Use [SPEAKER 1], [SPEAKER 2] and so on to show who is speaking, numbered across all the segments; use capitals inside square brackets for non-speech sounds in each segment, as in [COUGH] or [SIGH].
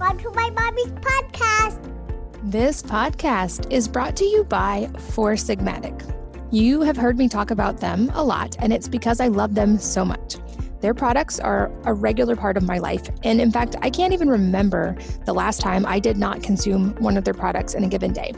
[SPEAKER 1] Welcome to my mommy's podcast.
[SPEAKER 2] This podcast is brought to you by Four Sigmatic. You have heard me talk about them a lot, and it's because I love them so much. Their products are a regular part of my life. And in fact, I can't even remember the last time I did not consume one of their products in a given day.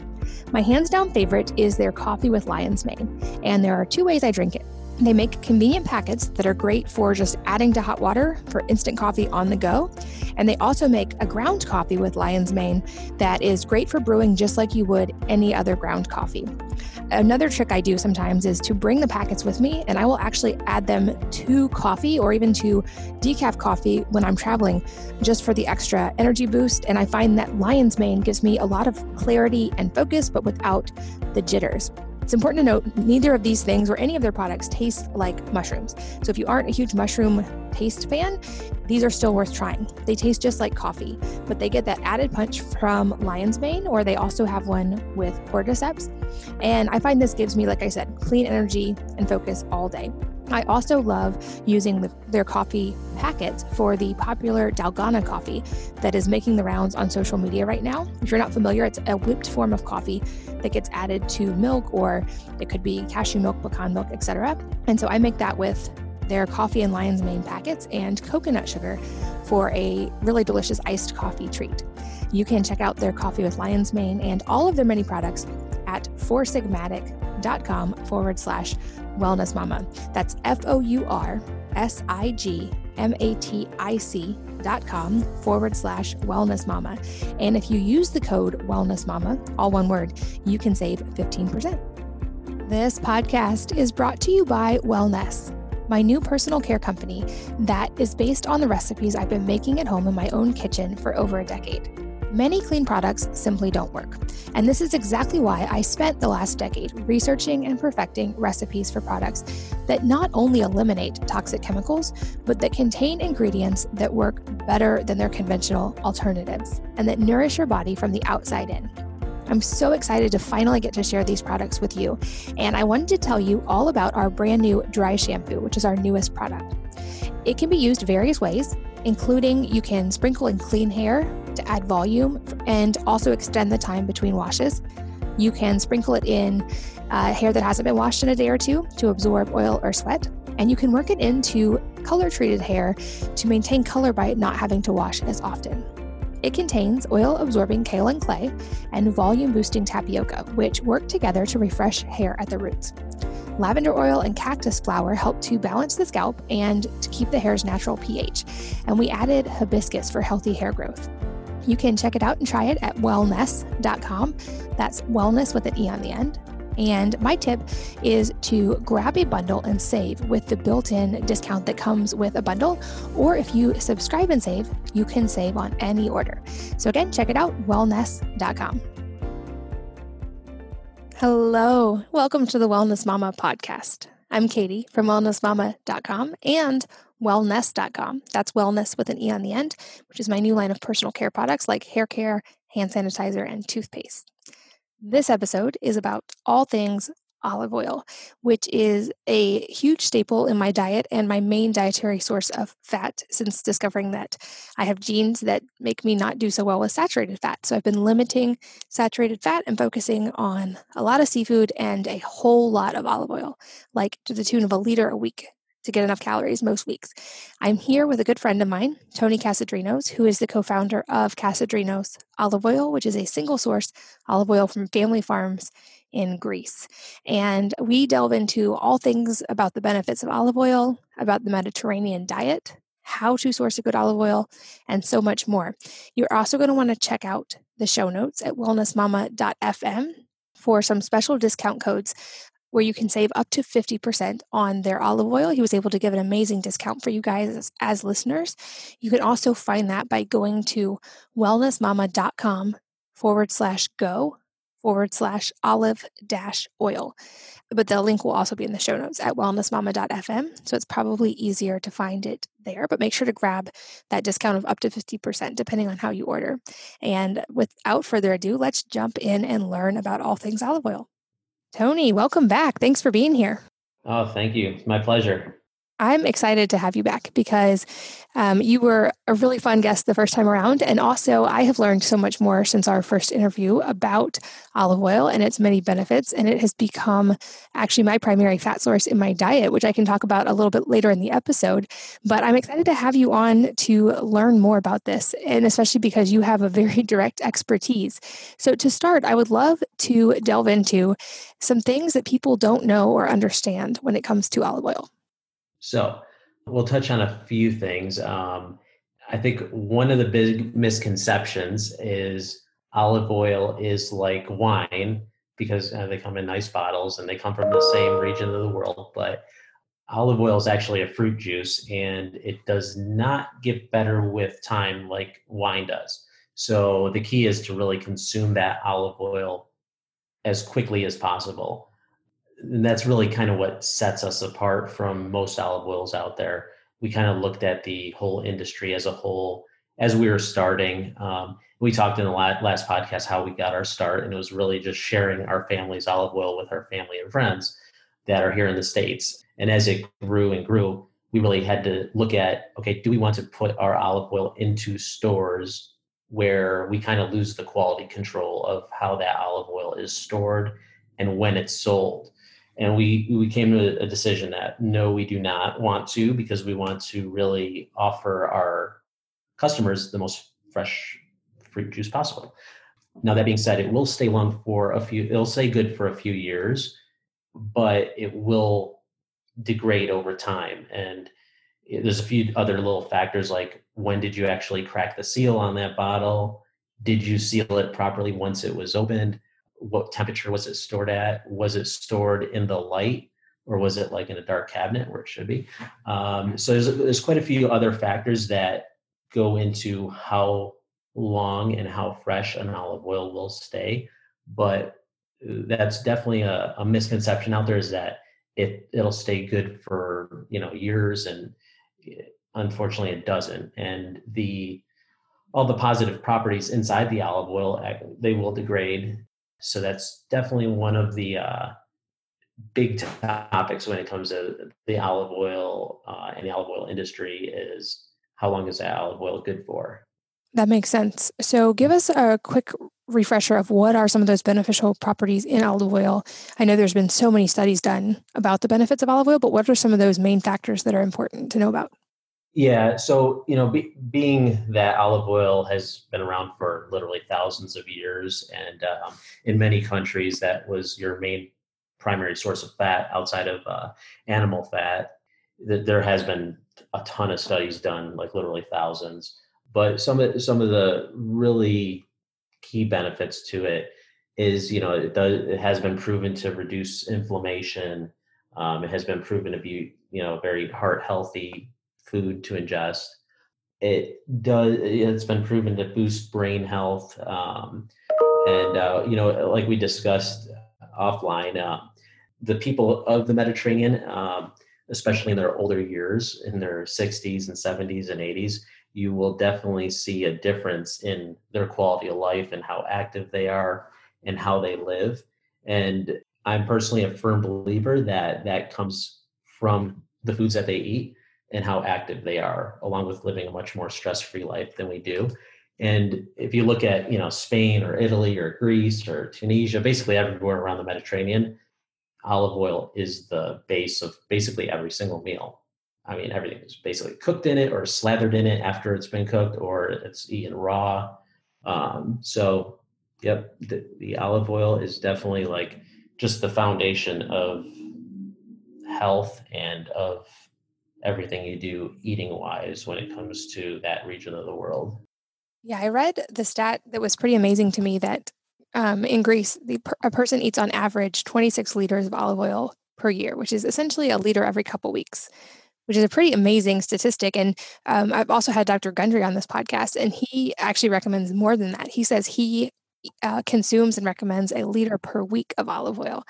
[SPEAKER 2] My hands down favorite is their coffee with lion's mane. And there are two ways I drink it. They make convenient packets that are great for just adding to hot water for instant coffee on the go. And they also make a ground coffee with lion's mane that is great for brewing just like you would any other ground coffee. Another trick I do sometimes is to bring the packets with me and I will actually add them to coffee or even to decaf coffee when I'm traveling just for the extra energy boost. And I find that lion's mane gives me a lot of clarity and focus, but without the jitters. It's important to note neither of these things or any of their products taste like mushrooms. So if you aren't a huge mushroom taste fan, these are still worth trying. They taste just like coffee, but they get that added punch from lion's mane, or they also have one with cordyceps. And I find this gives me, like I said, clean energy and focus all day. I also love using the, their coffee packets for the popular Dalgona coffee that is making the rounds on social media right now. If you're not familiar, it's a whipped form of coffee that gets added to milk, or it could be cashew milk, pecan milk, etc. And so I make that with their coffee and lion's mane packets and coconut sugar for a really delicious iced coffee treat. You can check out their coffee with lion's mane and all of their many products at foursigmatic.com forward slash wellness mama. That's F O U R S I G M A T I C dot com forward slash wellness mama. And if you use the code wellness mama, all one word, you can save 15%. This podcast is brought to you by Wellnesse, my new personal care company that is based on the recipes I've been making at home in my own kitchen for over a decade. Many clean products simply don't work. And this is exactly why I spent the last decade researching and perfecting recipes for products that not only eliminate toxic chemicals, but that contain ingredients that work better than their conventional alternatives and that nourish your body from the outside in. I'm so excited to finally get to share these products with you. And I wanted to tell you all about our brand new dry shampoo, which is our newest product. It can be used various ways, including you can sprinkle in clean hair to add volume and also extend the time between washes. You can sprinkle it in uh, hair that hasn't been washed in a day or two to absorb oil or sweat. And you can work it into color treated hair to maintain color by not having to wash as often. It contains oil absorbing kaolin clay and volume boosting tapioca, which work together to refresh hair at the roots. Lavender oil and cactus flower help to balance the scalp and to keep the hair's natural pH. And we added hibiscus for healthy hair growth. You can check it out and try it at wellnesse.com. That's wellness with an E on the end. And my tip is to grab a bundle and save with the built in discount that comes with a bundle. Or if you subscribe and save, you can save on any order. So again, check it out wellnesse.com. Hello, welcome to the Wellness Mama podcast. I'm Katie from wellnessmama.com and wellnesse.com. That's wellness with an E on the end, which is my new line of personal care products like hair care, hand sanitizer, and toothpaste. This episode is about all things olive oil, which is a huge staple in my diet and my main dietary source of fat since discovering that I have genes that make me not do so well with saturated fat. So I've been limiting saturated fat and focusing on a lot of seafood and a whole lot of olive oil, like to the tune of a liter a week to get enough calories most weeks. I'm here with a good friend of mine, Tony Kasandrinos, who is the co founder of Kasandrinos Olive Oil, which is a single source olive oil from family farms in Greece. And we delve into all things about the benefits of olive oil, about the Mediterranean diet, how to source a good olive oil, and so much more. You're also going to want to check out the show notes at wellnessmama.fm for some special discount codes where you can save up to 50% on their olive oil. He was able to give an amazing discount for you guys as, as listeners. You can also find that by going to wellnessmama.com forward slash go forward slash olive dash oil. But the link will also be in the show notes at wellnessmama.fm. So it's probably easier to find it there. But make sure to grab that discount of up to 50% depending on how you order. And without further ado, let's jump in and learn about all things olive oil. Tony, welcome back. Thanks for being here.
[SPEAKER 3] Oh, thank you. It's my pleasure.
[SPEAKER 2] I'm excited to have you back because um, you were a really fun guest the first time around. And also, I have learned so much more since our first interview about olive oil and its many benefits. And it has become actually my primary fat source in my diet, which I can talk about a little bit later in the episode. But I'm excited to have you on to learn more about this, and especially because you have a very [LAUGHS] direct expertise. So, to start, I would love to delve into some things that people don't know or understand when it comes to olive oil.
[SPEAKER 3] So we'll touch on a few things. Um, I think one of the big misconceptions is olive oil is like wine because uh, they come in nice bottles and they come from the same region of the world. But olive oil is actually a fruit juice and it does not get better with time like wine does. So the key is to really consume that olive oil as quickly as possible and that's really kind of what sets us apart from most olive oils out there. We kind of looked at the whole industry as a whole as we were starting. Um, we talked in the last podcast how we got our start, and it was really just sharing our family's olive oil with our family and friends that are here in the States. And as it grew and grew, we really had to look at okay, do we want to put our olive oil into stores where we kind of lose the quality control of how that olive oil is stored and when it's sold? And we we came to a decision that no we do not want to because we want to really offer our customers the most fresh fruit juice possible. Now that being said it will stay long for a few it'll stay good for a few years but it will degrade over time. And there's a few other little factors like when did you actually crack the seal on that bottle? Did you seal it properly once it was opened what temperature was it stored at? Was it stored in the light or was it like in a dark cabinet where it should be? Um, so there's, there's quite a few other factors that go into how long and how fresh an olive oil will stay. But that's definitely a, a misconception out there is that it it'll stay good for you know years and unfortunately it doesn't and the all the positive properties inside the olive oil eh, they will degrade so that's definitely one of the uh, big topics when it comes to the olive oil uh, and the olive oil industry is how long is that olive oil good for?
[SPEAKER 2] That makes sense. So, give us a quick refresher of what are some of those beneficial properties in olive oil. I know there's been so many studies done about the benefits of olive oil, but what are some of those main factors that are important to know about?
[SPEAKER 3] Yeah, so you know, be, being that olive oil has been around for literally thousands of years, and um, in many countries that was your main primary source of fat outside of uh, animal fat. There has been a ton of studies done, like literally thousands. But some of some of the really key benefits to it is, you know, it does it has been proven to reduce inflammation. Um, it has been proven to be, you know, very heart healthy food to ingest. It does. It's been proven to boost brain health, um, and uh, you know, like we discussed offline, uh, the people of the Mediterranean, um, especially in their older years, in their 60s and 70s and 80s, you will definitely see a difference in their quality of life and how active they are and how they live. And I'm personally a firm believer that that comes from the foods that they eat and how active they are, along with living a much more stress-free life than we do. And if you look at you know Spain or Italy or Greece or Tunisia, basically everywhere around the Mediterranean, olive oil is the base of basically every single meal. I mean, everything is basically cooked in it or slathered in it after it's been cooked or it's eaten raw. Um, so, yep, the, the olive oil is definitely like just the foundation of health and of everything you do eating wise when it comes to that region of the world.
[SPEAKER 2] Yeah, I read the stat that was pretty amazing to me that um, in Greece, the, a person eats on average 26 liters of olive oil per year, which is essentially a liter every couple weeks, which is a pretty amazing statistic. And um, I've also had Dr. Gundry on this podcast, and he actually recommends more than that. He says he uh, consumes and recommends a liter per week of olive oil,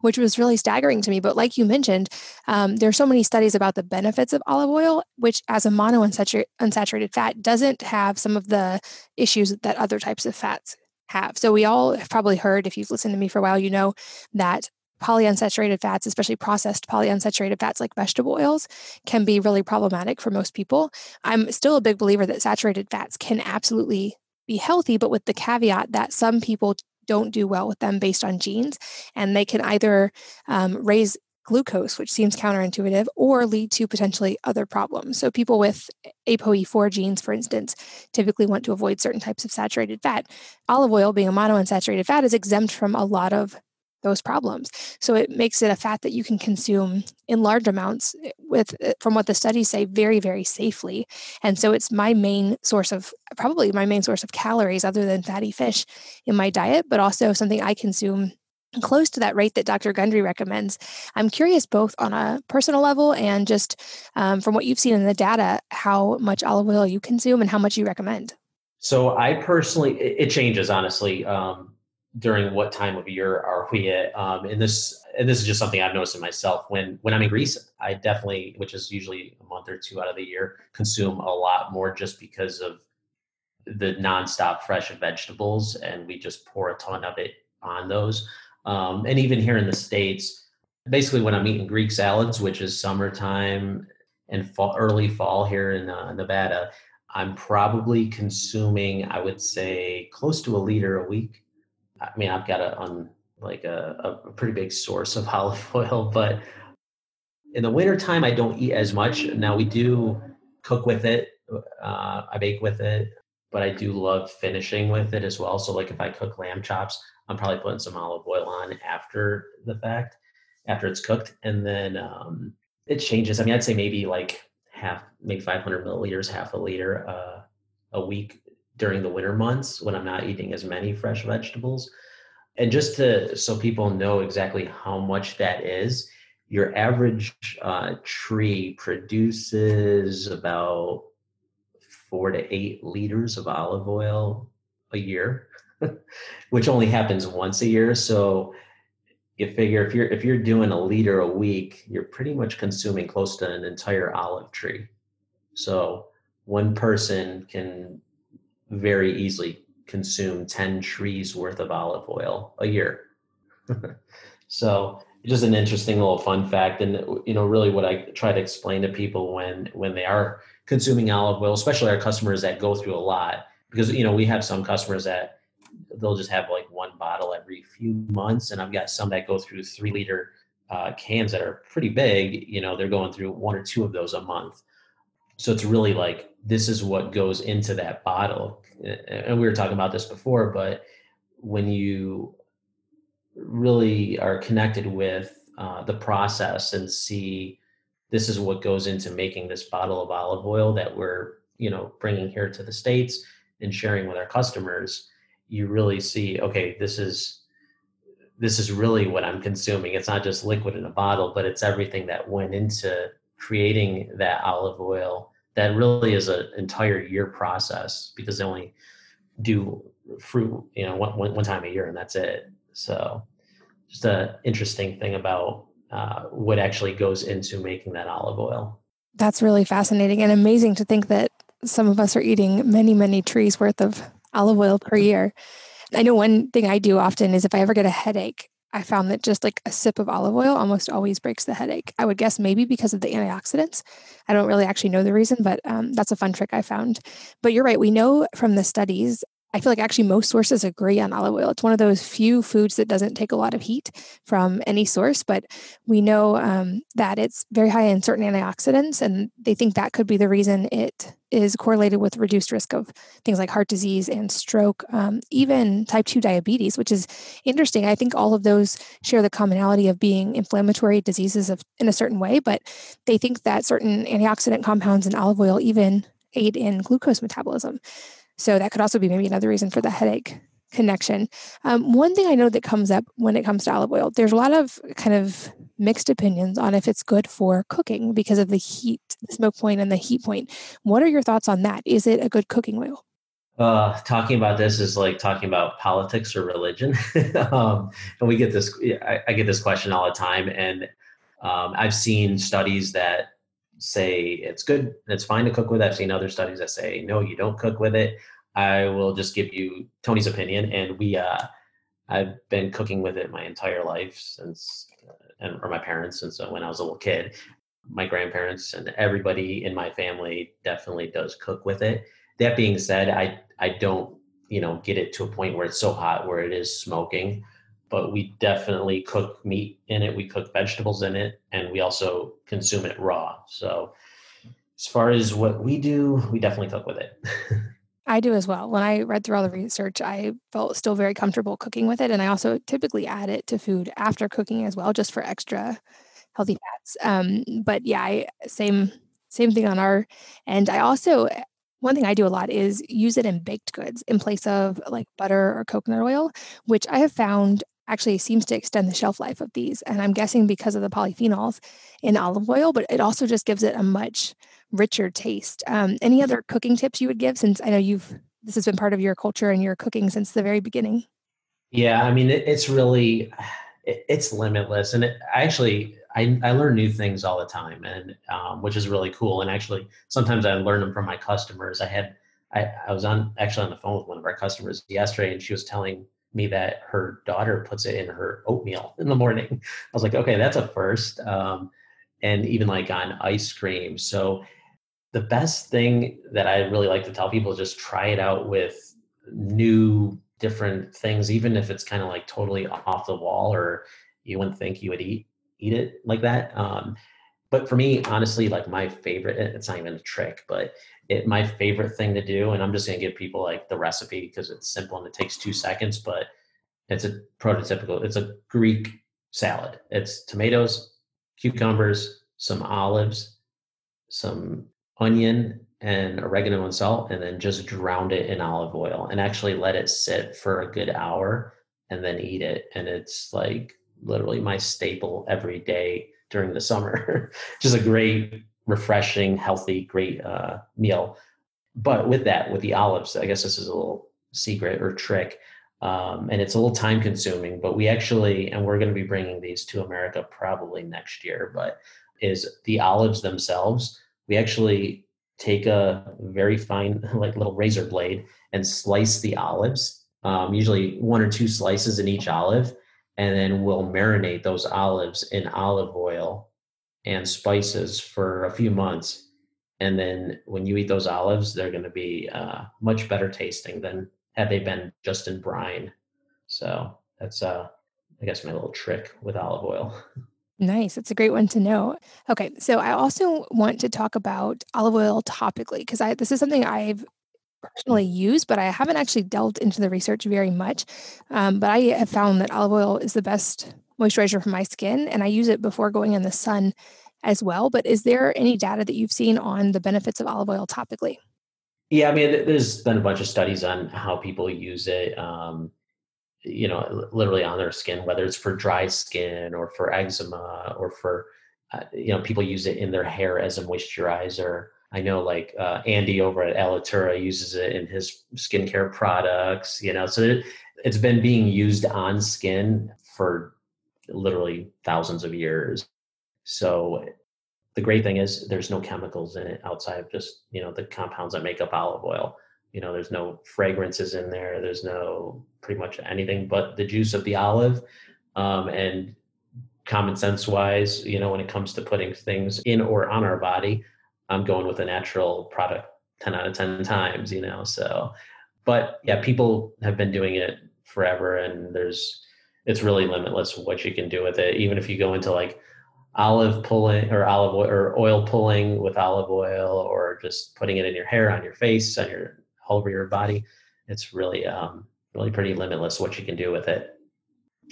[SPEAKER 2] which was really staggering to me. But like you mentioned, um, there are so many studies about the benefits of olive oil, which as a monounsaturated fat doesn't have some of the issues that other types of fats have. So we all have probably heard, if you've listened to me for a while, you know that polyunsaturated fats, especially processed polyunsaturated fats like vegetable oils, can be really problematic for most people. I'm still a big believer that saturated fats can absolutely be healthy, but with the caveat that some people don't do well with them based on genes, and they can either um, raise glucose, which seems counterintuitive, or lead to potentially other problems. So, people with ApoE4 genes, for instance, typically want to avoid certain types of saturated fat. Olive oil, being a monounsaturated fat, is exempt from a lot of those problems. So it makes it a fat that you can consume in large amounts eh, with eh, from what the studies say very very safely. And so it's my main source of probably my main source of calories other than fatty fish in my diet, but also something I consume close to that rate that Dr. Gundry recommends. I'm curious both on a personal level and just um, from what you've seen in the data, how much olive oil you consume and how much you recommend.
[SPEAKER 3] So I personally, it, changes honestly. Um, during what time of year are we at? Um, and this and this is just something I've noticed in myself. When when I'm in Greece, I definitely, which is usually a month or two out of the year, consume a lot more just because of the nonstop fresh vegetables, and we just pour a ton of it on those. Um, and even here in the states, basically when I'm eating Greek salads, which is summertime and fall, early fall here in uh, Nevada, I'm probably consuming, I would say, close to a liter a week I mean, I've got a on like a, a pretty big source of [LAUGHS] olive oil, but in the wintertime, I don't eat as much. Now we do cook with it. Uh, I bake with it, but I do love finishing with it as well. So like if I cook lamb chops, I'm probably putting some olive oil on after the fact, after it's cooked. And then um, it changes. I mean, I'd say maybe like half, maybe 500 milliliters, half a liter uh, a week during the winter months when I'm not eating as many fresh vegetables. And just to so people know exactly how much that is, your average uh, tree produces about four to eight liters of olive oil a year, [LAUGHS] which only happens once a year. So you figure if you're if you're doing a liter a week, you're pretty much consuming close to an entire olive tree. So one person can very easily consume 10 trees worth of olive oil a year. [LAUGHS] so just an interesting little fun fact and you know really what i try to explain to people when when they are consuming olive oil especially our customers that go through a lot because you know we have some customers that they'll just have like one bottle every few months and i've got some that go through three liter uh, cans that are pretty big you know they're going through one or two of those a month so it's really like this is what goes into that bottle. And we were talking about this before but when you really are connected with uh, the process and see this is what goes into making this bottle of olive oil that we're you know bringing here to the states and sharing with our customers you really see okay this is this is really what i'm consuming. It's not just liquid in a bottle but it's everything that went into creating that olive oil that really is an entire year process because they only do fruit you know one, one time a year and that's it. So just an interesting thing about uh, what actually goes into making that olive oil.
[SPEAKER 2] That's really fascinating and amazing to think that some of us are eating many many trees worth of olive oil per year. I know one thing i do often is if i ever get a headache I found that just like a sip of olive oil almost always breaks the headache. I would guess maybe because of the antioxidants. I don't really actually know the reason, but um, that's a fun trick I found. But you're right. We know from the studies I feel like actually most sources agree on olive oil. It's one of those few foods that doesn't take a lot of heat from any source, but we know um, that it's very high in certain antioxidants, and they think that could be the reason it is correlated with reduced risk of things like heart disease and stroke, um, even type 2 diabetes, which is interesting. I think all of those share the commonality of being inflammatory diseases of, in a certain way, but they think that certain antioxidant compounds in olive oil even aid in glucose metabolism. So that could also be maybe another reason for the headache connection. Um, one thing I know that comes up when it comes to olive oil, there's a lot of kind of mixed opinions on if it's good for cooking because of the heat, the smoke point, and the heat point. What are your thoughts on that? Is it a good cooking oil?
[SPEAKER 3] Uh, talking about this is like talking about politics or religion. [LAUGHS] um, and we get this, I, I, get this question all the time. And um, I've seen studies that say it's good, it's fine to cook with. I've seen other studies that say no, you don't cook with it. I will just give you Tony's opinion, and we uh, I've been cooking with it my entire life since and or my parents, and so when I was a little kid, my grandparents and everybody in my family definitely does cook with it. That being said, I I don't you know get it to a point where it's so hot where it is smoking, but we definitely cook meat in it. We cook vegetables in it, and we also consume it raw. So as far as what we do, we definitely cook with it. [LAUGHS]
[SPEAKER 2] I do as well. When I read through all the research, I felt still very comfortable cooking with it. And I also typically add it to food after cooking as well, just for extra healthy fats. Um, but yeah, I, same same thing on our end. I also one thing I do a lot is use it in baked goods in place of like butter or coconut oil, which I have found actually seems to extend the shelf life of these. And I'm guessing because of the polyphenols in olive oil, but it also just gives it a much richer taste. Um, any other cooking tips you would give since I know you've this has been part of your culture and your cooking since the very beginning?
[SPEAKER 3] Yeah, I mean it, it's really it, it's limitless, and it, I actually I, I learn new things all the time, and um, which is really cool. And actually, sometimes I learn them from my customers. I had I, I was on actually on the phone with one of our customers yesterday, and she was telling me that her daughter puts it in her oatmeal [LAUGHS] in the morning. I was like, okay, that's a first. Um, and even like on ice cream. So the best thing that I really like to tell people is just try it out with new different things, even if it's kind of like totally off the wall or you wouldn't think you would eat eat it like that. Um, but for me, honestly, like my favorite, it's not even a trick, but it my favorite thing to do, and I'm just gonna give people like the recipe because it's simple and it takes two seconds, but it's a prototypical, it's a Greek salad. It's tomatoes, cucumbers, some olives, some onion and oregano and salt, and then just drown it in olive oil and actually let it sit for a good hour and then eat it. And it's like literally my staple every day during the summer. [LAUGHS] just a great, refreshing, healthy, great uh, meal. But with that, with the olives, I guess this is a little secret or trick. Um, and it's a little time consuming, but we actually, and we're going to be bringing these to America probably next year, but is the olives themselves we actually take a very fine, [LAUGHS] like little razor blade, and slice the olives. Um, usually one or two slices in each olive, and then we'll marinate those olives in olive oil and spices for a few months. And then when you eat those olives, they're going to be uh, much better tasting than had they been just in brine. So that's, uh, I guess, my little trick with olive oil.
[SPEAKER 2] Nice. It's a great one to know. Okay. So I also want to talk about olive oil topically because I this is something I've personally use, but I haven't actually delved into the research very much. Um, but I have found that olive oil is the best moisturizer for my skin, and I use it before going in the sun as well. But is there any data that you've seen on the benefits of olive oil topically?
[SPEAKER 3] Yeah, I mean, there's been a bunch of studies on how people use it. Um, you know literally on their skin whether it's for dry skin or for eczema or for uh, you know people use it in their hair as a moisturizer i know like uh, andy over at Alitura uses it in his skincare products you know so it's been being used on skin for literally thousands of years. So the great thing is there's no chemicals in it outside of just you know the compounds that make up olive oil. You know there's no fragrances in there there's no pretty much anything but the juice of the olive um, and common sense wise you know when it comes to putting things in or on our body i'm going with a natural product 10 out of 10 times you know so but yeah people have been doing it forever and there's it's really limitless what you can do with it even if you go into like olive pulling or olive oil or oil pulling with olive oil or just putting it in your hair on your face on your all over your body. It's really, um, really pretty limitless what you can do with it.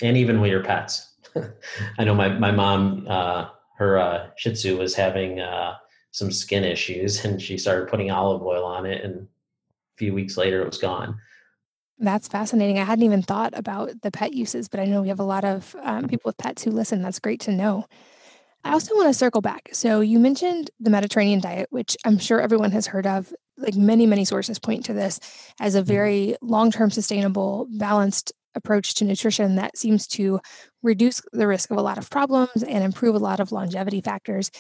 [SPEAKER 3] And even with your pets. [LAUGHS] I know my, my mom, uh, her uh, Shih Tzu was having uh, some skin issues [LAUGHS] and she started putting olive oil on it. And a few weeks later, it was gone.
[SPEAKER 2] That's fascinating. I hadn't even thought about the pet uses, but I know we have a lot of um, people with pets who listen. That's great to know. I also want to circle back. So, you mentioned the Mediterranean diet, which I'm sure everyone has heard of like many, many sources point to this as a mm-hmm. very long term, sustainable, balanced approach to nutrition that seems to reduce the risk of a lot of problems and improve a lot of longevity factors.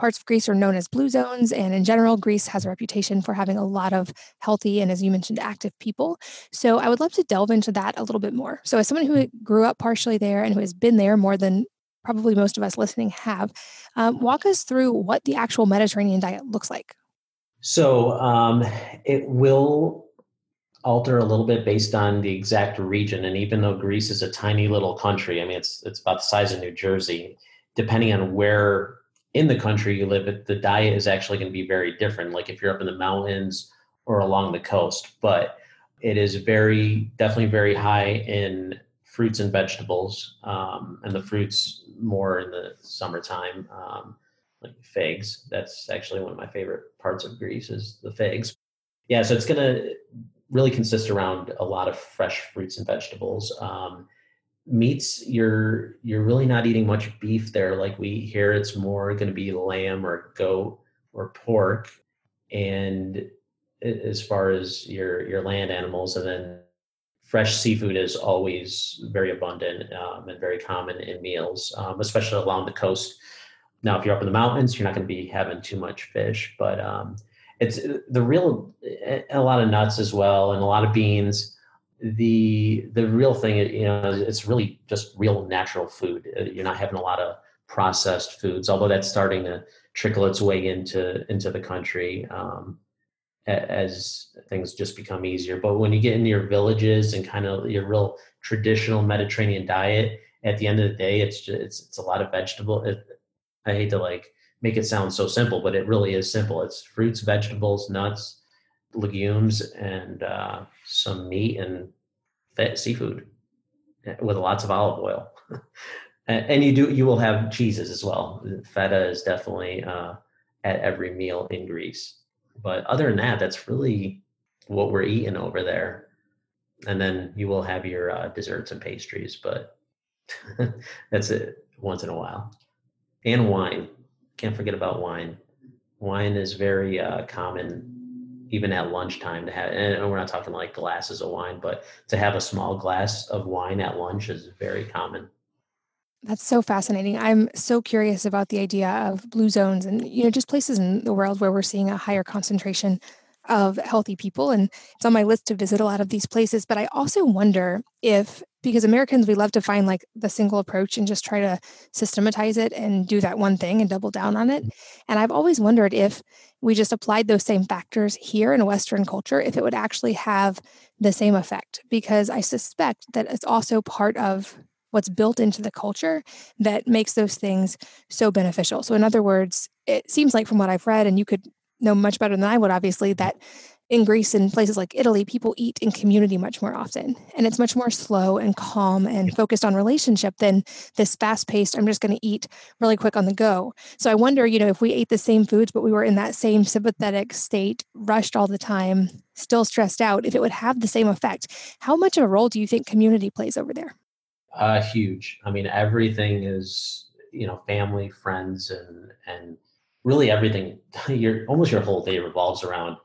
[SPEAKER 2] Parts of Greece are known as blue zones, and in general, Greece has a reputation for having a lot of healthy and, as you mentioned, active people. So, I would love to delve into that a little bit more. So, as someone who grew up partially there and who has been there more than probably most of us listening have. Um, walk us through what the actual Mediterranean diet looks like.
[SPEAKER 3] So um, it will alter a little bit based on the exact region. And even though Greece is a tiny little country, I mean, it's it's about the size of New Jersey. Depending on where in the country you live, the diet is actually going to be very different. Like if you're up in the mountains or along the coast, but it is very definitely very high in fruits and vegetables, um, and the fruits more in the summertime, um, like figs. That's actually one of my favorite parts of Greece is the figs. Yeah, so it's going to really consist around a lot of fresh fruits and vegetables. Um, meats, you're you're really not eating much beef there. Like we hear, it's more going to be lamb or goat or pork, and as far as your your land animals, and then fresh seafood is always very abundant um, and very common in meals, um, especially along the coast. Now, if you're up in the mountains, you're not going to be having too much fish, but um, it's the real a lot of nuts as well and a lot of beans the the real thing you know it's really just real natural food uh, you're not having a lot of processed foods although that's starting to trickle its way into into the country um, as things just become easier but when you get into your villages and kind of your real traditional mediterranean diet at the end of the day it's just it's, it's a lot of vegetable it, i hate to like make it sound so simple, but it really is simple. It's fruits, vegetables, nuts, legumes, and uh, some meat and fat seafood eh, with lots of olive oil. [LAUGHS] and you do you will have cheeses as well. Feta is definitely uh, at every meal in Greece. But other than that, that's really what we're eating over there. And then you will have your uh, desserts and pastries, but [LAUGHS] that's it once in a while. And wine can't forget about wine. Wine is very uh, common, even at lunchtime to have. And we're not talking like glasses of wine, but to have a small glass of wine at lunch is very common.
[SPEAKER 2] That's so fascinating. I'm so curious about the idea of blue zones and you know just places in the world where we're seeing a higher concentration of healthy people and it's on my list to visit a lot of these places but I also wonder if because Americans, we love to find like the single approach and just try to systematize it and do that one thing and double down on it. Mm-hmm. And I've always wondered if we just applied those same factors here in Western culture, if it would actually have the same effect. Because I suspect that it's also part of what's built into the culture that makes those things so beneficial. So, in other words, it seems like from what I've read, and you could know much better than I would, obviously, that in Greece and places like Italy, people eat in community much more often. And it's much more slow and calm and focused on relationship than this fast paced, I'm just going to eat really quick on the go. So I wonder, you know, if we ate the same foods, but we were in that same sympathetic state, rushed all the time, still stressed out, if it would have the same effect. How much of a role do you think community plays over there?
[SPEAKER 3] Uh, huge. I mean, everything is, you know, family, friends, and, and, really everything [LAUGHS] your almost your whole day revolves around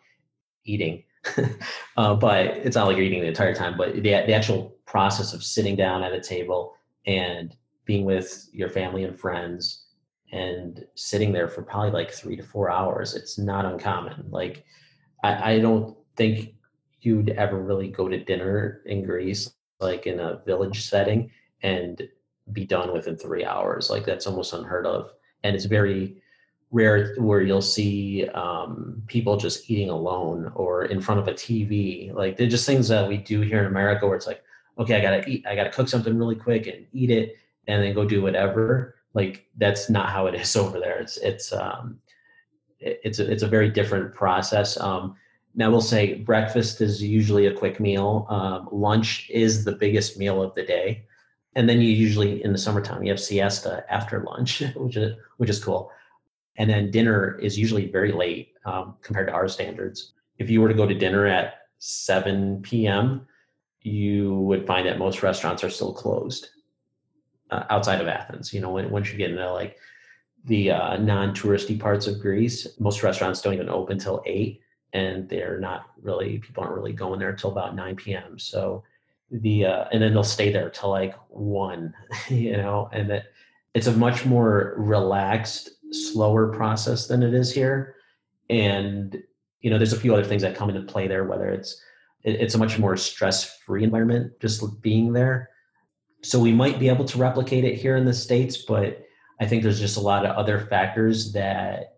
[SPEAKER 3] eating. [LAUGHS] uh, but it's not like you're eating the entire time. But the, the actual process of sitting down at a table and being with your family and friends and sitting there for probably like three to four hours, it's not uncommon. Like, I, I don't think you'd ever really go to dinner in Greece, like in a village setting, and be done within three hours. Like, that's almost unheard of. And it's very, rare where you'll see um, people just eating alone or in front of a TV. Like they're just things that we do here in America where it's like, okay, I gotta eat, I gotta cook something really quick and eat it, and then go do whatever. Like that's not how it is [LAUGHS] over there. It's it's um, it's a, it's a very different process. Um, now we'll say breakfast is usually a quick meal. Um, lunch is the biggest meal of the day, and then you usually in the summertime you have siesta after lunch, [LAUGHS] which is which is cool. And then dinner is usually very late um, compared to our standards. If you were to go to dinner at 7 p.m., you would find that most restaurants are still closed uh, outside of Athens. You know, once you get into like the uh, non-touristy parts of Greece, most restaurants don't even open till eight, and they're not really people aren't really going there until about 9 p.m. So the uh, and then they'll stay there till like one, [LAUGHS] you know, and that it's a much more relaxed slower process than it is here. And you know, there's a few other things that come into play there. Whether it's it's a much more stress-free environment, just being there So we might be able to replicate it here in the States, but I think there's just a lot of other factors that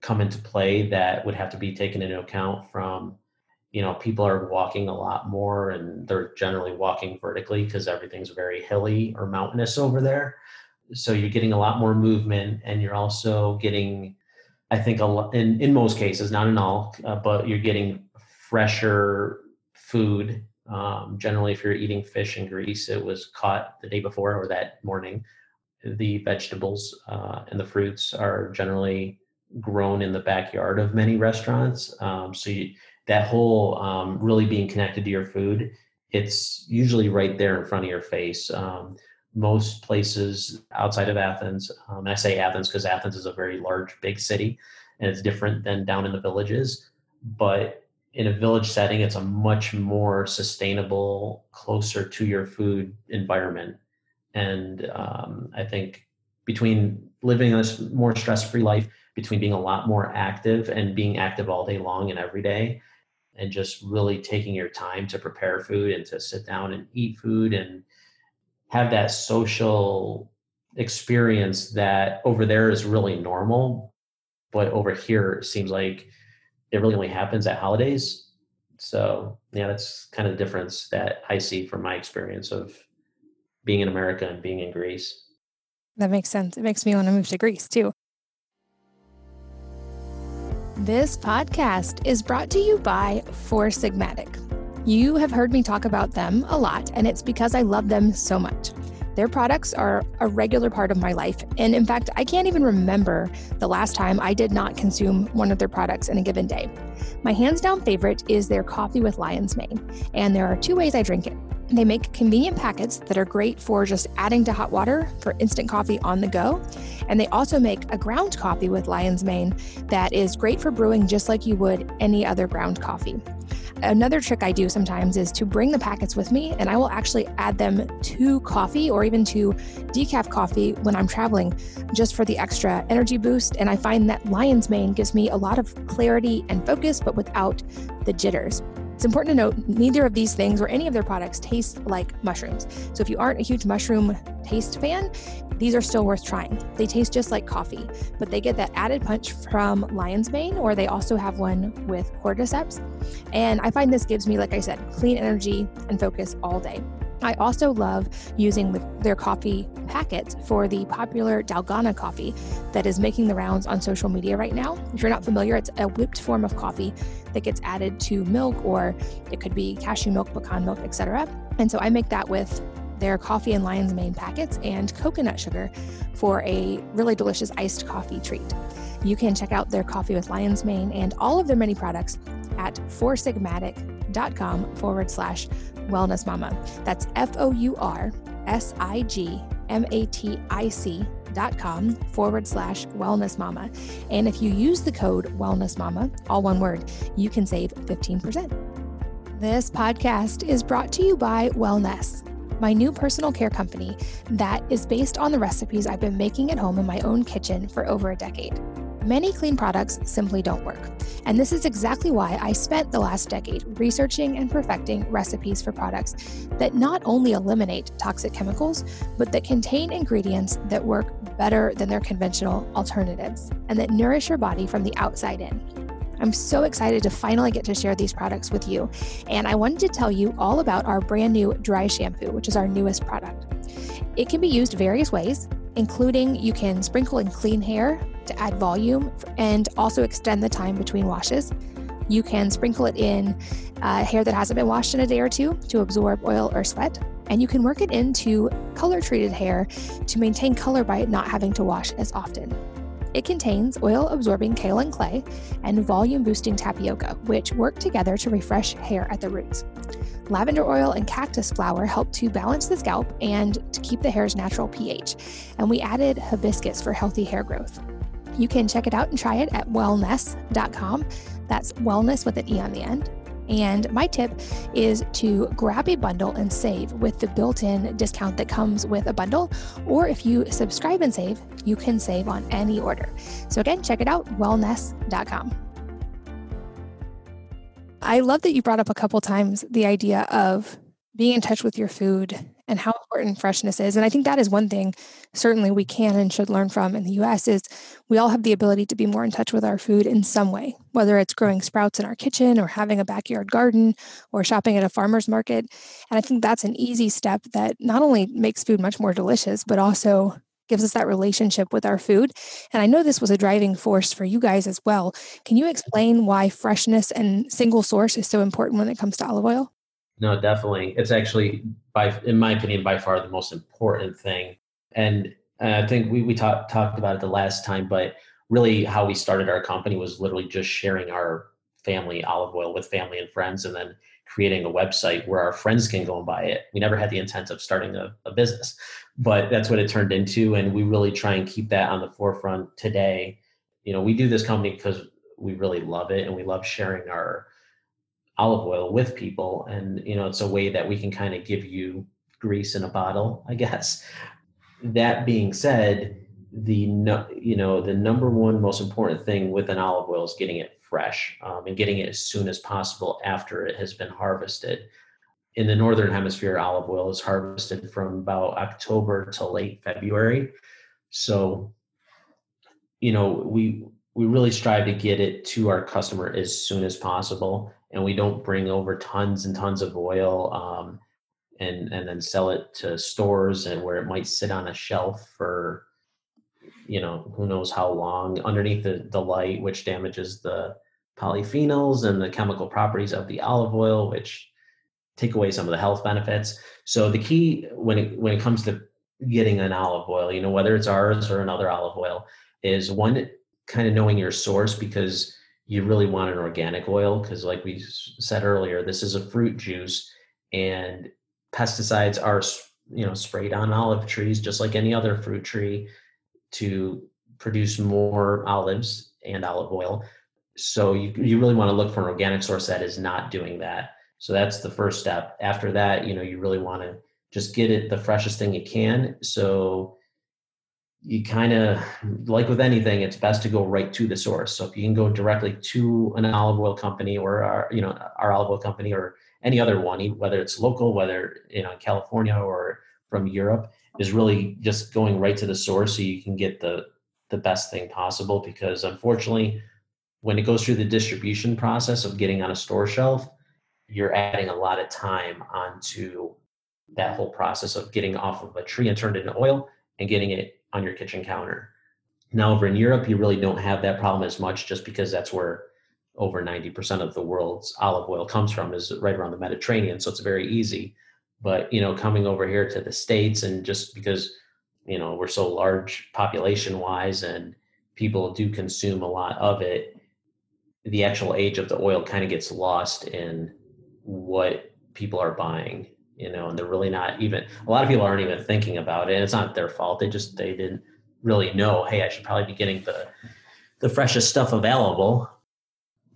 [SPEAKER 3] come into play that would have to be taken into account from you know people are walking a lot more and they're generally walking vertically because everything's very hilly or mountainous over there so you're getting a lot more movement and you're also getting i think a lot in, in most cases not in all uh, but you're getting fresher food. Um, generally if you're eating fish in greece it was caught the day before or that morning. The vegetables uh, and the fruits are generally grown in the backyard of many restaurants. Um, so you, that whole um, really being connected to your food it's usually right there in front of your face. Um, most places outside of athens um, and i say athens because athens is a very large big city and it's different than down in the villages but in a village setting it's a much more sustainable closer to your food environment. And um, i think between living a more stress-free life between being a lot more active and being active all day long and every day and just really taking your time to prepare food and to sit down and eat food and have that social experience that over there is really normal but over here it seems like it really only happens at holidays. So yeah that's kind of the difference that i see from my experience of being in america and being in greece.
[SPEAKER 2] That makes sense. It makes me want to move to greece too. This podcast is brought to you by Four Sigmatic. You have heard me talk about them a lot, and it's because I love them so much. Their products are a regular part of my life. And in fact, I can't even remember the last time I did not consume one of their products in a given day. My hands down favorite is their coffee with lion's mane. And there are two ways I drink it. They make convenient packets that are great for just adding to hot water for instant coffee on the go. And they also make a ground coffee with lion's mane that is great for brewing just like you would any other ground coffee. Another trick I do sometimes is to bring the packets with me and I will actually add them to coffee or even to decaf coffee when I'm traveling just for the extra energy boost. And I find that lion's mane gives me a lot of clarity and focus, but without the jitters. It's important to note neither of these things or any of their products taste like mushrooms. So if you aren't a huge mushroom taste fan, these are still worth trying. They taste just like coffee, but they get that added punch from lion's mane, or they also have one with cordyceps. And I find this gives me, like I said, clean energy and focus all day. I also love using the, their coffee packets for the popular Dalgona coffee that is making the rounds on social media right now. If you're not familiar, it's a whipped form of coffee that gets added to milk, or it could be cashew milk, pecan milk, etc. And so I make that with their coffee and lion's mane packets and coconut sugar for a really delicious iced coffee treat. You can check out their coffee with lion's mane and all of their many products at foursigmatic.com forward slash wellness mama. That's F O U R S I G M A T I C dot com forward slash wellness mama. And if you use the code wellness mama, all one word, you can save 15%. This podcast is brought to you by Wellnesse, my new personal care company that is based on the recipes I've been making at home in my own kitchen for over a decade. Many clean products simply don't work. And this is exactly why I spent the last decade researching and perfecting recipes for products that not only eliminate toxic chemicals, but that contain ingredients that work better than their conventional alternatives and that nourish your body from the outside in. I'm so excited to finally get to share these products with you. And I wanted to tell you all about our brand new dry shampoo, which is our newest product. It can be used various ways, including you can sprinkle in clean hair to add volume and also extend the time between washes. You can sprinkle it in uh, hair that hasn't been washed in a day or two to absorb oil or sweat. And you can work it into color treated hair to maintain color by not having to wash as often. It contains oil absorbing kaolin clay and volume boosting tapioca, which work together to refresh hair at the roots. Lavender oil and cactus flower help to balance the scalp and to keep the hair's natural pH. And we added hibiscus for healthy hair growth. You can check it out and try it at wellnesse.com. That's wellness with an E on the end. And my tip is to grab a bundle and save with the built in discount that comes with a bundle. Or if you subscribe and save, you can save on any order. So, again, check it out wellnesse.com. I love that you brought up a couple times the idea of being in touch with your food and how important freshness is. And I think that is one thing certainly we can and should learn from in the US is we all have the ability to be more in touch with our food in some way, whether it's growing sprouts in our kitchen or having a backyard garden or shopping at a farmer's market. And I think that's an easy step that not only makes food much more delicious, but also gives us that relationship with our food. And I know this was a driving force for you guys as well. Can you explain why freshness and single source is so important when it comes to olive oil?
[SPEAKER 3] No, definitely. It's actually, by in my opinion, by far the most important thing. And I think we, we talked talked about it the last time, but really how we started our company was literally just sharing our family olive oil with family and friends and then creating a website where our friends can go and buy it. We never had the intent of starting a, a business, but that's what it turned into. And we really try and keep that on the forefront today. You know, we do this company because we really love it and we love sharing our olive oil with people. And, you know, it's a way that we can kind of give you Greece in a bottle, I guess. That being said, the you know the number one most important thing with an olive oil is getting it fresh um, and getting it as soon as possible after it has been harvested. In the northern hemisphere, olive oil is harvested from about October to late February. So, you know, we we really strive to get it to our customer as soon as possible, and we don't bring over tons and tons of oil. Um, and, and then sell it to stores and where it might sit on a shelf for you know who knows how long underneath the, the light which damages the polyphenols and the chemical properties of the olive oil which take away some of the health benefits so the key when it when it comes to getting an olive oil you know whether it's ours or another olive oil is one kind of knowing your source because you really want an organic oil because like we said earlier this is a fruit juice and pesticides are you know sprayed on olive trees just like any other fruit tree to produce more olives and olive oil. So you, you really want to look for an organic source that is not doing that. So that's the first step. After that, you know, you really want to just get it the freshest thing you can. So you kind of like with anything, it's best to go right to the source. So if you can go directly to an olive oil company or our, you know, our olive oil company or any other one, whether it's local, whether you uh, know California or from Europe, is really just going right to the source so you can get the the best thing possible because unfortunately when it goes through the distribution process of getting on a store shelf you're adding a lot of time onto that whole process of getting off of a tree and turned into oil and getting it on your kitchen counter. Now over in europe you really don't have that problem as much just because that's where over 90% of the world's olive oil comes from is right around the mediterranean so it's very easy. But you know coming over here to the states and just because you know we're so large population wise and people do consume a lot of it the actual age of the oil kind of gets lost in what people are buying you know and they're really not even a lot of people aren't even thinking about it it's not their fault they just they didn't really know hey i should probably be getting the the freshest stuff available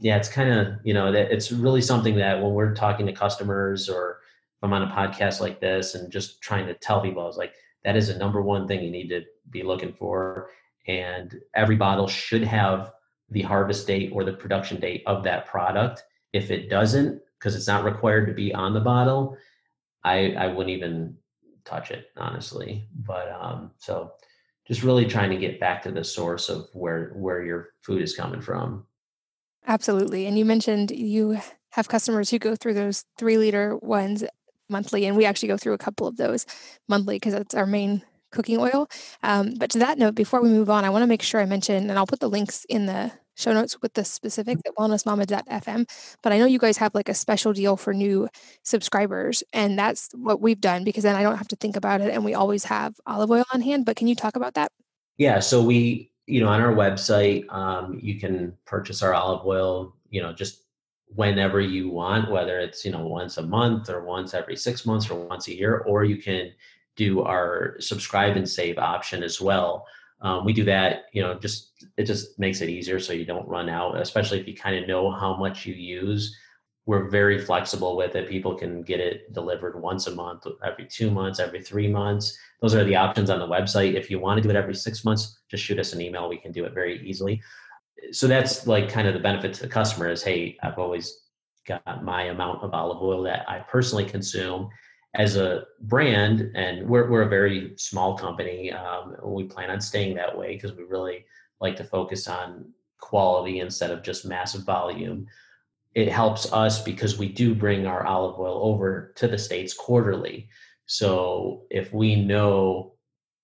[SPEAKER 3] yeah it's kind of you know that it's really something that when we're talking to customers or if I'm on a podcast like this and just trying to tell people, I was like, that is the number one thing you need to be looking for. And every bottle should have the harvest date or the production date of that product. If it doesn't, because it's not required to be on the bottle, I, I wouldn't even touch it, honestly. But um, so just really trying to get back to the source of where where your food is coming from.
[SPEAKER 2] Absolutely. And you mentioned you have customers who go through those three liter ones monthly, and we actually go through a couple of those monthly because that's our main cooking oil. Um, but to that note, before we move on, I want to make sure I mention, and I'll put the links in the show notes with the specific at wellnessmama.fm. But I know you guys have like a special deal for new subscribers, and that's what we've done because then I don't have to think about it, and we always have olive oil on hand. But can you talk about that?
[SPEAKER 3] Yeah, so we, you know, on our website, um, you can purchase our olive oil. You know, just whenever you want, whether it's, you know, once a month or once every six months or once a year, or you can do our subscribe and save option as well. Um, we do that, you know, just it just makes it easier so you don't run out, especially if you kind of know how much you use. We're very flexible with it. People can get it delivered once a month, every two months, every three months. Those are the options on the website. If you want to do it every six months, just shoot us an email. We can do it very easily so that's like kind of the benefit to the customer is hey i've always got my amount of olive oil that i personally consume as a brand, and we're we're a very small company. Um, we plan on staying that way because we really like to focus on quality instead of just massive volume. It helps us because we do bring our olive oil over to the states quarterly. So if we know,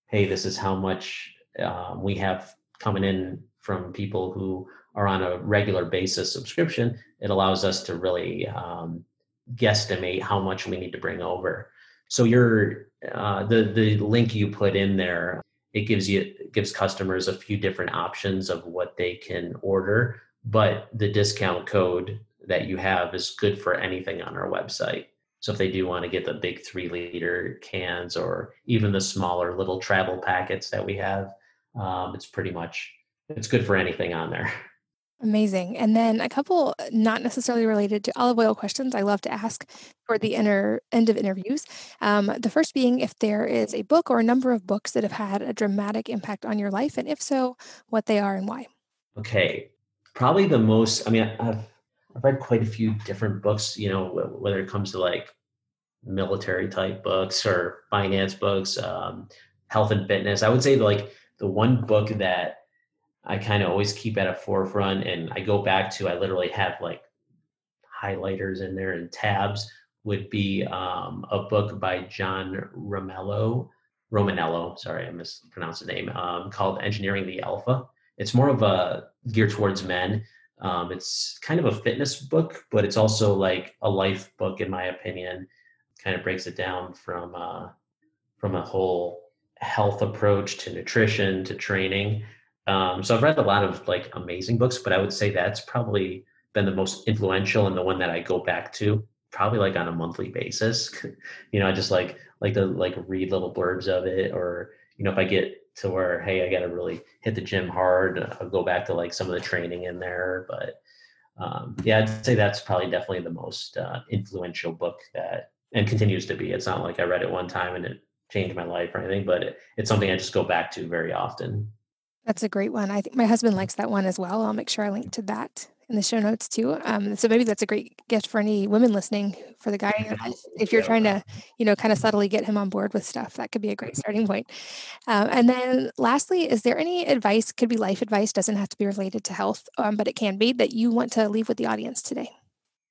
[SPEAKER 3] hey, this is how much um, we have coming in from people who are on a regular basis subscription, it allows us to really um, guesstimate how much we need to bring over. So your uh, the the link you put in there, it gives you gives customers a few different options of what they can order, but the discount code that you have is good for anything on our website. So if they do want to get the big three liter cans or even the smaller little travel packets that we have, um, it's pretty much it's good for anything on there. [LAUGHS]
[SPEAKER 2] Amazing. And then a couple not necessarily related to olive oil questions I love to ask for the inner end of interviews. Um, the first being if there is a book or a number of books that have had a dramatic impact on your life, and if so, what they are and why.
[SPEAKER 3] Okay, probably the most. I mean, I've I've read quite a few different books. You know, whether it comes to like military type books or finance books, um, health and fitness. I would say like the one book that I kind of always keep at a forefront and I go back to, I literally have like highlighters in there and tabs would be um, a book by John Romello, Romaniello, sorry, I mispronounced the name, um, called Engineering the Alpha. It's more of a geared towards men. Um, it's kind of a fitness book, but it's also like a life book, in my opinion. Kind of breaks it down from uh, from a whole health approach to nutrition to training. Um, so I've read a lot of like amazing books, but I would say that's probably been the most influential and the one that I go back to probably like on a monthly basis. [LAUGHS] you know, I just like like to like read little blurbs of it, or you know, if I get to where hey, I got to really hit the gym hard, I'll go back to like some of the training in there. But um, yeah, I'd say that's probably definitely the most uh, influential book that and continues to be. It's not like I read it one time and it changed my life or anything, but it, it's something I just go back to very often.
[SPEAKER 2] That's a great one. I think my husband likes that one as well. I'll make sure I link to that in the show notes too. Um, so maybe that's a great gift for any women listening for the guy in your [LAUGHS] life. If you're trying to, you know, kind of subtly get him on board with stuff, that could be a great starting point. Um, and then lastly, is there any advice, could be life advice, doesn't have to be related to health, um, but it can be that you want to leave with the audience today?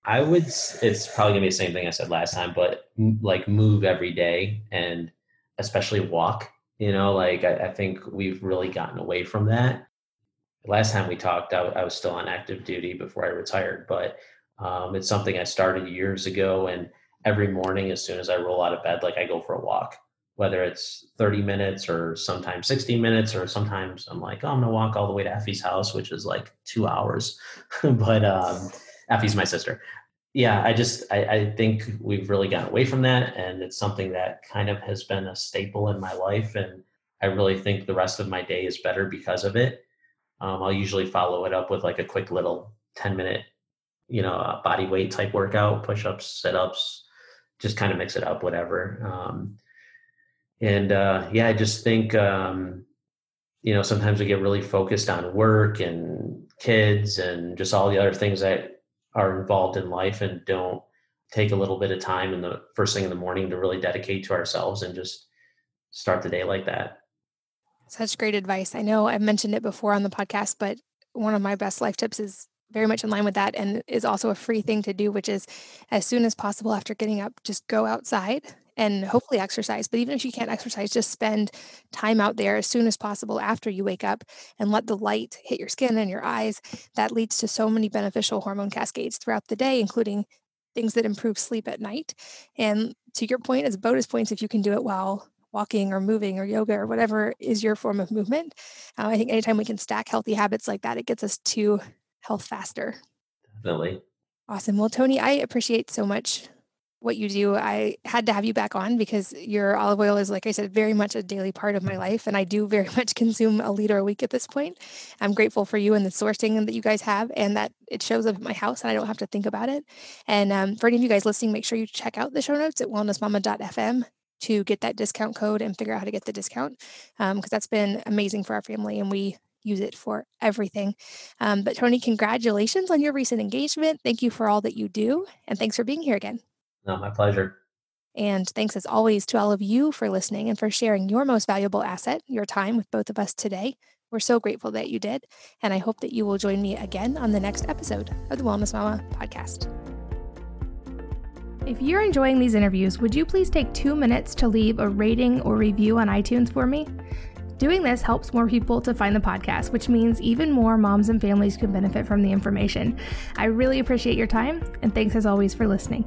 [SPEAKER 3] I would, it's probably gonna be the same thing I said last time, but like move every day and especially walk you know, like I, I think we've really gotten away from that. Last time we talked, I, I was still on active duty before I retired, but um, it's something I started years ago. And every morning, as soon as I roll out of bed, like I go for a walk, whether it's 30 minutes or sometimes 60 minutes, or sometimes I'm like, oh, I'm gonna walk all the way to Effie's house, which is like two hours. [LAUGHS] but um, Effie's my sister yeah, I just I, I, think we've really gotten away from that, and it's something that kind of has been a staple in my life, and I really think the rest of my day is better because of it. Um, I'll usually follow it up with like a quick little ten minute, you know, body weight type workout, push ups, sit ups, just kind of mix it up, whatever. Um, and uh, yeah, I just think um, you know sometimes we get really focused on work and kids and just all the other things that are involved in life and don't take a little bit of time in the first thing in the morning to really dedicate to ourselves and just start the day like that.
[SPEAKER 2] Such great advice. I know I've mentioned it before on the podcast, but one of my best life tips is very much in line with that and is also a free thing to do, which is as soon as possible after getting up, just go outside and hopefully exercise. But even if you can't exercise, just spend time out there as soon as possible after you wake up and let the light hit your skin and your eyes. That leads to so many beneficial hormone cascades throughout the day, including things that improve sleep at night. And to your point, as bonus points, if you can do it while walking or moving or yoga or whatever is your form of movement, uh, I think anytime we can stack healthy habits like that, it gets us to health faster.
[SPEAKER 3] Definitely.
[SPEAKER 2] Awesome. Well, Tony, I appreciate so much what you do. I had to have you back on because your olive oil is, like I said, very much a daily part of my life. And I do very [LAUGHS] much consume a liter a week at this point. I'm grateful for you and the sourcing that you guys have and that it shows up at my house and I don't have to think about it. And um, for any of you guys listening, make sure you check out the show notes at wellnessmama.fm to get that discount code and figure out how to get the discount because um, that's been amazing for our family and we use it for everything. Um, but Tony, congratulations on your recent engagement. Thank you for all that you do. And thanks for being here again.
[SPEAKER 3] No, my pleasure.
[SPEAKER 2] And thanks as always to all of you for listening and for sharing your most valuable asset, your time, with both of us today. We're so grateful that you did. And I hope that you will join me again on the next episode of the Wellness Mama podcast. If you're enjoying these interviews, would you please take two minutes to leave a rating or review on iTunes for me? Doing this helps more people to find the podcast, which means even more moms and families can benefit from the information. I really appreciate your time, and thanks as always for listening.